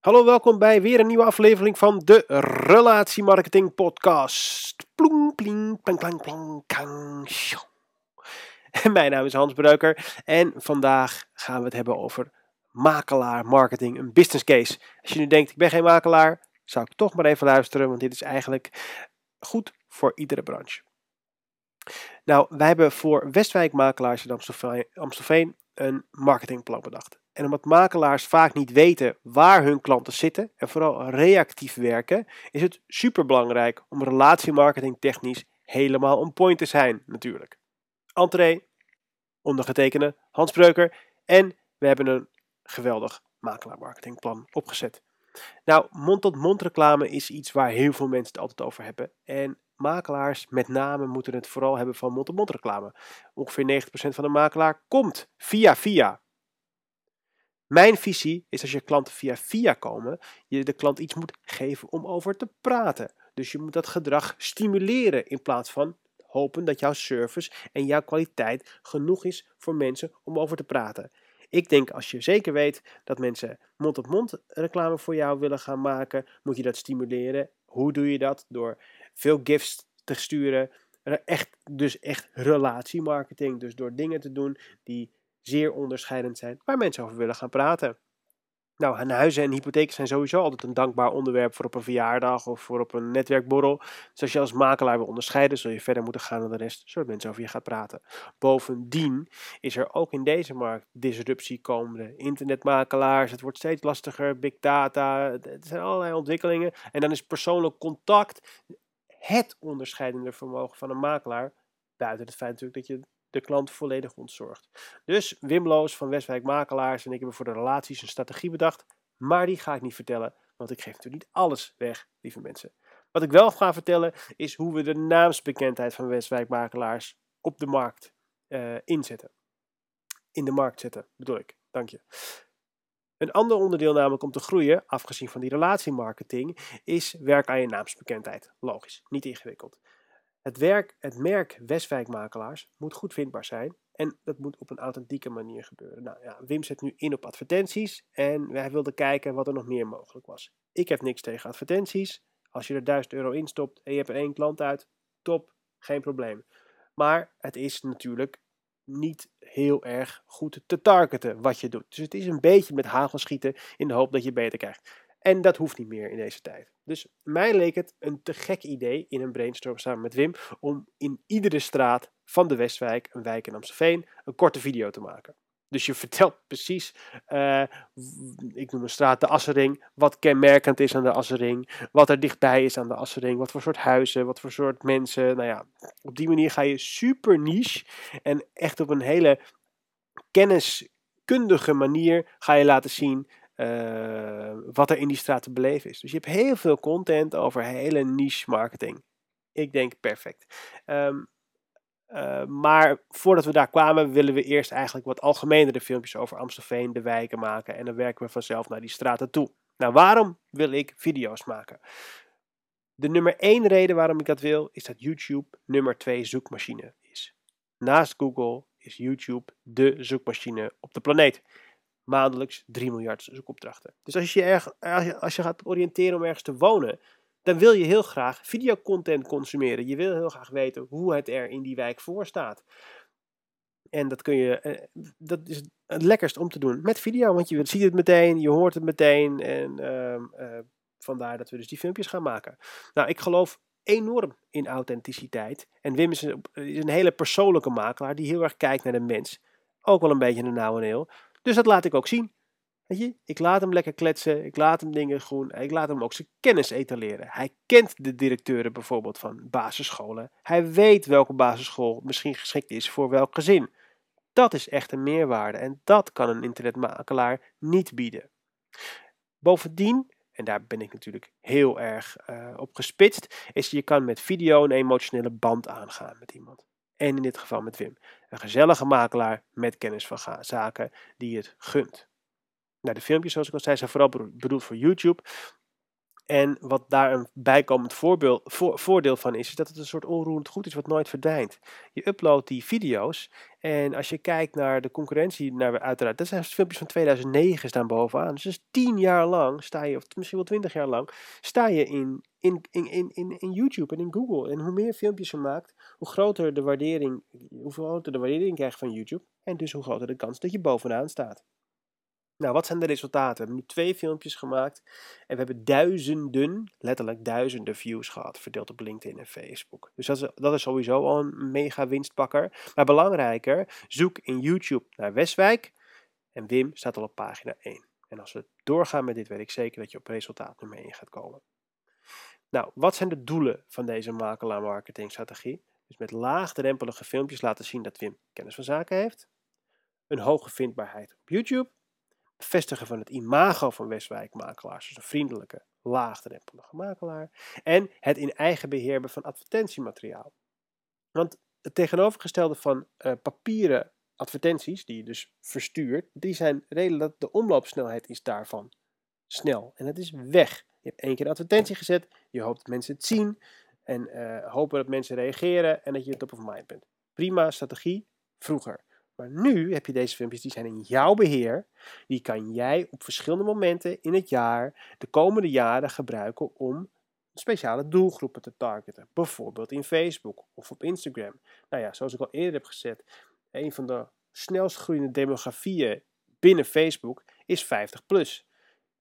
Hallo, welkom bij weer een nieuwe aflevering van de Relatiemarketing Podcast. Ploeng, pling, plang, plang, plang, kang. Mijn naam is Hans Breuker en vandaag gaan we het hebben over makelaar marketing, een business case. Als je nu denkt, ik ben geen makelaar, zou ik toch maar even luisteren, want dit is eigenlijk goed voor iedere branche. Nou, wij hebben voor Westwijk Makelaars in Amstelveen een marketingplan bedacht. En omdat makelaars vaak niet weten waar hun klanten zitten en vooral reactief werken, is het superbelangrijk om relatiemarketing technisch helemaal on point te zijn natuurlijk. Entree, ondergetekende Hans Breuker en we hebben een geweldig makelaarmarketingplan opgezet. Nou, mond-tot-mond reclame is iets waar heel veel mensen het altijd over hebben. En makelaars met name moeten het vooral hebben van mond-tot-mond reclame. Ongeveer 90% van de makelaar komt via via. Mijn visie is als je klanten via via komen, je de klant iets moet geven om over te praten. Dus je moet dat gedrag stimuleren in plaats van hopen dat jouw service en jouw kwaliteit genoeg is voor mensen om over te praten. Ik denk als je zeker weet dat mensen mond-op-mond reclame voor jou willen gaan maken, moet je dat stimuleren. Hoe doe je dat? Door veel gifts te sturen. Echt, dus echt relatiemarketing. Dus door dingen te doen die zeer onderscheidend zijn, waar mensen over willen gaan praten. Nou, huizen en hypotheken zijn sowieso altijd een dankbaar onderwerp voor op een verjaardag of voor op een netwerkborrel. Dus als je als makelaar wil onderscheiden, zul je verder moeten gaan dan de rest, zodat mensen over je gaan praten. Bovendien is er ook in deze markt disruptie komende. Internetmakelaars, het wordt steeds lastiger, big data, er zijn allerlei ontwikkelingen. En dan is persoonlijk contact het onderscheidende vermogen van een makelaar. Buiten het feit natuurlijk dat je de klant volledig ontzorgt. Dus Wim Loos van Westwijk Makelaars en ik hebben voor de relaties een strategie bedacht. Maar die ga ik niet vertellen, want ik geef natuurlijk niet alles weg, lieve mensen. Wat ik wel ga vertellen is hoe we de naamsbekendheid van Westwijk Makelaars op de markt uh, inzetten. In de markt zetten, bedoel ik. Dank je. Een ander onderdeel namelijk om te groeien, afgezien van die relatiemarketing, is werk aan je naamsbekendheid. Logisch, niet ingewikkeld. Het, werk, het merk Westwijk Makelaars moet goed vindbaar zijn en dat moet op een authentieke manier gebeuren. Nou ja, Wim zet nu in op advertenties en wij wilden kijken wat er nog meer mogelijk was. Ik heb niks tegen advertenties. Als je er 1000 euro in stopt en je hebt er één klant uit, top, geen probleem. Maar het is natuurlijk niet heel erg goed te targeten wat je doet. Dus het is een beetje met hagel schieten in de hoop dat je beter krijgt. En dat hoeft niet meer in deze tijd. Dus mij leek het een te gek idee in een brainstorm samen met Wim om in iedere straat van de Westwijk, een wijk in Amstelveen, een korte video te maken. Dus je vertelt precies, uh, ik noem een straat de Assering, wat kenmerkend is aan de Assering, wat er dichtbij is aan de Assering, wat voor soort huizen, wat voor soort mensen. Nou ja, op die manier ga je super niche en echt op een hele kenniskundige manier ga je laten zien uh, wat er in die straat te beleven is. Dus je hebt heel veel content over hele niche marketing. Ik denk perfect. Um, uh, maar voordat we daar kwamen, willen we eerst eigenlijk wat algemenere filmpjes over Amstelveen, de wijken maken. En dan werken we vanzelf naar die straten toe. Nou, waarom wil ik video's maken? De nummer één reden waarom ik dat wil, is dat YouTube nummer twee zoekmachine is. Naast Google is YouTube de zoekmachine op de planeet maandelijks 3 miljard zoekopdrachten. Dus als je, erg, als je gaat oriënteren om ergens te wonen, dan wil je heel graag videocontent consumeren. Je wil heel graag weten hoe het er in die wijk voor staat. En dat, kun je, eh, dat is het lekkerst om te doen met video, want je ziet het meteen, je hoort het meteen. En uh, uh, vandaar dat we dus die filmpjes gaan maken. Nou, ik geloof enorm in authenticiteit. En Wim is een, is een hele persoonlijke makelaar die heel erg kijkt naar de mens. Ook wel een beetje een nauwe heel. Dus dat laat ik ook zien. Weet je, ik laat hem lekker kletsen, ik laat hem dingen groen, ik laat hem ook zijn kennis etaleren. Hij kent de directeuren bijvoorbeeld van basisscholen. Hij weet welke basisschool misschien geschikt is voor welk gezin. Dat is echt een meerwaarde en dat kan een internetmakelaar niet bieden. Bovendien, en daar ben ik natuurlijk heel erg uh, op gespitst, is je kan met video een emotionele band aangaan met iemand en in dit geval met Wim. Een gezellige makelaar met kennis van zaken die het gunt. Nou, de filmpjes, zoals ik al zei, zijn vooral bedoeld voor YouTube. En wat daar een bijkomend voorbeeld, voordeel van is, is dat het een soort onroerend goed is wat nooit verdwijnt. Je uploadt die video's en als je kijkt naar de concurrentie, naar, uiteraard, dat zijn filmpjes van 2009 staan bovenaan. Dus, dus tien jaar lang sta je, of misschien wel twintig jaar lang, sta je in, in, in, in, in YouTube en in Google. En hoe meer filmpjes je maakt, hoe groter de waardering, hoe groter de waardering krijgt van YouTube. En dus hoe groter de kans dat je bovenaan staat. Nou, wat zijn de resultaten? We hebben nu twee filmpjes gemaakt en we hebben duizenden, letterlijk duizenden views gehad, verdeeld op LinkedIn en Facebook. Dus dat is, dat is sowieso al een mega winstpakker. Maar belangrijker, zoek in YouTube naar Westwijk en Wim staat al op pagina 1. En als we doorgaan met dit, weet ik zeker dat je op resultaat nummer 1 gaat komen. Nou, wat zijn de doelen van deze makelaar marketingstrategie? Dus met laagdrempelige filmpjes laten zien dat Wim kennis van zaken heeft. Een hoge vindbaarheid op YouTube vestigen van het imago van Westwijk makelaars, dus een vriendelijke, laagdrempelige makelaar, en het in eigen beheer hebben van advertentiemateriaal. Want het tegenovergestelde van uh, papieren advertenties, die je dus verstuurt, die zijn redelijk, de omloopsnelheid is daarvan snel. En het is weg. Je hebt één keer een advertentie gezet, je hoopt dat mensen het zien en uh, hopen dat mensen reageren en dat je top of mind bent. Prima strategie, vroeger. Maar nu heb je deze filmpjes, die zijn in jouw beheer. Die kan jij op verschillende momenten in het jaar, de komende jaren gebruiken om speciale doelgroepen te targeten. Bijvoorbeeld in Facebook of op Instagram. Nou ja, zoals ik al eerder heb gezet, een van de snelst groeiende demografieën binnen Facebook is 50 plus.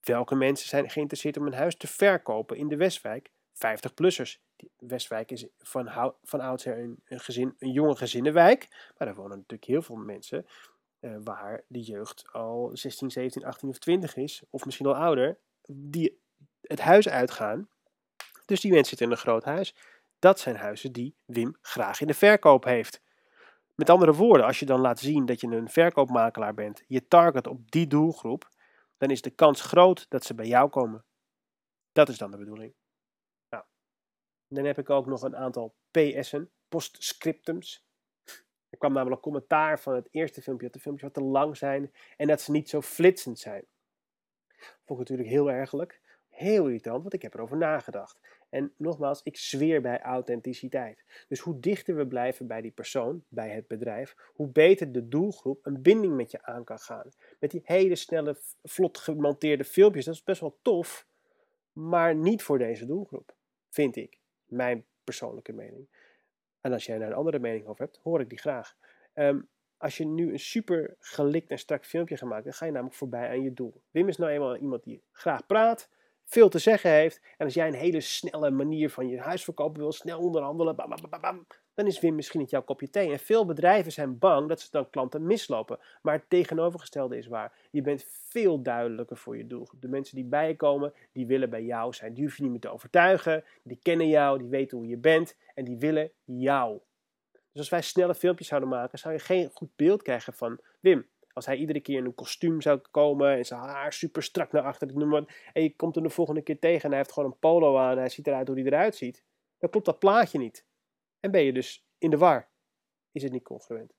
Welke mensen zijn geïnteresseerd om een huis te verkopen in de Westwijk? 50-plussers. Westwijk is van, van oudsher een, een, gezin, jonge gezinnenwijk. Maar daar wonen natuurlijk heel veel mensen uh, waar de jeugd al 16, 17, 18 of 20 is. Of misschien al ouder. Die het huis uitgaan. Dus die mensen zitten in een groot huis. Dat zijn huizen die Wim graag in de verkoop heeft. Met andere woorden, als je dan laat zien dat je een verkoopmakelaar bent, je target op die doelgroep, dan is de kans groot dat ze bij jou komen. Dat is dan de bedoeling. Dan heb ik ook nog een aantal PS'en, postscriptums. Er kwam namelijk commentaar van het eerste filmpje dat de filmpjes wat te lang zijn en dat ze niet zo flitsend zijn. Vond ik natuurlijk heel ergelijk. Heel irritant, want ik heb erover nagedacht. En nogmaals, ik zweer bij authenticiteit. Dus hoe dichter we blijven bij die persoon, bij het bedrijf, hoe beter de doelgroep een binding met je aan kan gaan. Met die hele snelle, vlot gemonteerde filmpjes, dat is best wel tof, maar niet voor deze doelgroep, vind ik. Mijn persoonlijke mening. En als jij daar een andere mening over hebt, hoor ik die graag. Ehm, als je nu een super gelikt en strak filmpje gaat maken, dan ga je namelijk voorbij aan je doel. Wim is nou eenmaal iemand die graag praat, veel te zeggen heeft. En als jij een hele snelle manier van je huis verkopen wil, snel onderhandelen, bam, bam, bam, dan is Wim misschien niet jouw kopje thee. En veel bedrijven zijn bang dat ze dan klanten mislopen. Maar het tegenovergestelde is waar. Je bent veel duidelijker voor je doelgroep. De mensen die bij je komen, die willen bij jou zijn. Die hoef je niet meer te overtuigen. Die kennen jou, die weten hoe je bent en die willen jou. Dus als wij snelle filmpjes zouden maken, zou je geen goed beeld krijgen van Wim. Als hij iedere keer in een kostuum zou komen en zijn haar super strak naar achter, en je komt hem de volgende keer tegen en hij heeft gewoon een polo aan en hij ziet eruit hoe hij eruit ziet, dan klopt dat plaatje niet. En ben je dus in de war. Is het niet congruent.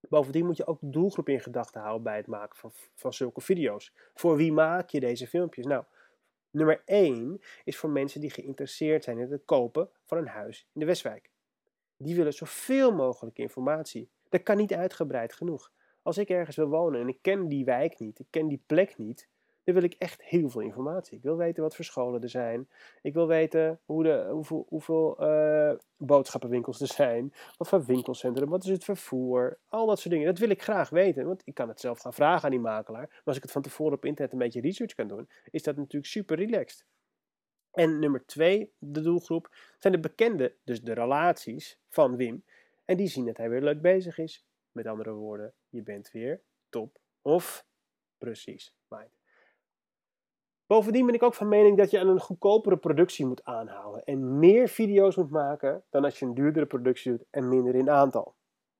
Bovendien moet je ook de doelgroep in gedachten houden bij het maken van, van zulke video's. Voor wie maak je deze filmpjes? Nou, nummer 1 is voor mensen die geïnteresseerd zijn in het kopen van een huis in de Westwijk. Die willen zoveel mogelijk informatie. Dat kan niet uitgebreid genoeg. Als ik ergens wil wonen en ik ken die wijk niet, ik ken die plek niet, dan wil ik echt heel veel informatie. Ik wil weten wat voor scholen er zijn. Ik wil weten hoe de, hoeveel, hoeveel uh, boodschappenwinkels er zijn. Wat voor winkelcentrum, wat is het vervoer. Al dat soort dingen. Dat wil ik graag weten. Want ik kan het zelf gaan vragen aan die makelaar. Maar als ik het van tevoren op internet een beetje research kan doen, is dat natuurlijk super relaxed. En nummer twee, de doelgroep, zijn de bekende, dus de relaties van Wim. En die zien dat hij weer leuk bezig is. Met andere woorden, je bent weer top of precies. Mind. Bovendien ben ik ook van mening dat je aan een goedkopere productie moet aanhouden en meer video's moet maken dan als je een duurdere productie doet en minder in aantal.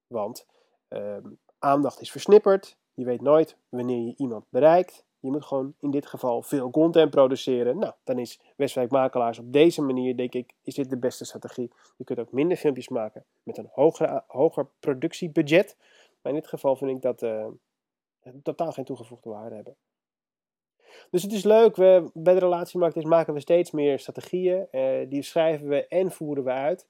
Want ehm, aandacht is versnipperd, je weet nooit wanneer je iemand bereikt. Je moet gewoon in dit geval veel content produceren. Nou, dan is Westwijk Makelaars op deze manier, denk ik, is dit de beste strategie. Je kunt ook minder filmpjes maken met een hoger, hoger productiebudget. Maar in dit geval vind ik dat uh, totaal geen toegevoegde waarde hebben. Dus het is leuk, we, bij de relatiemarketing maken we steeds meer strategieën. Uh, die schrijven we en voeren we uit.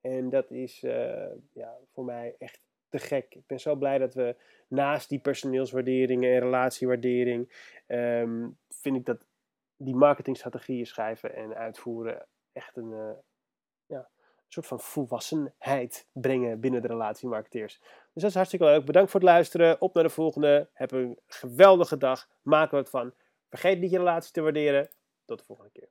En dat is uh, ja, voor mij echt te gek. Ik ben zo blij dat we naast die personeelswaardering en relatiewaardering, um, vind ik dat die marketingstrategieën schrijven en uitvoeren echt een, ja, soort van volwassenheid brengen binnen de relatiemarketeers. Dus dat is hartstikke leuk. Bedankt voor het luisteren. Op naar de volgende. Heb een geweldige dag. Maak er wat van. Vergeet niet je relatie te waarderen. Tot de volgende keer.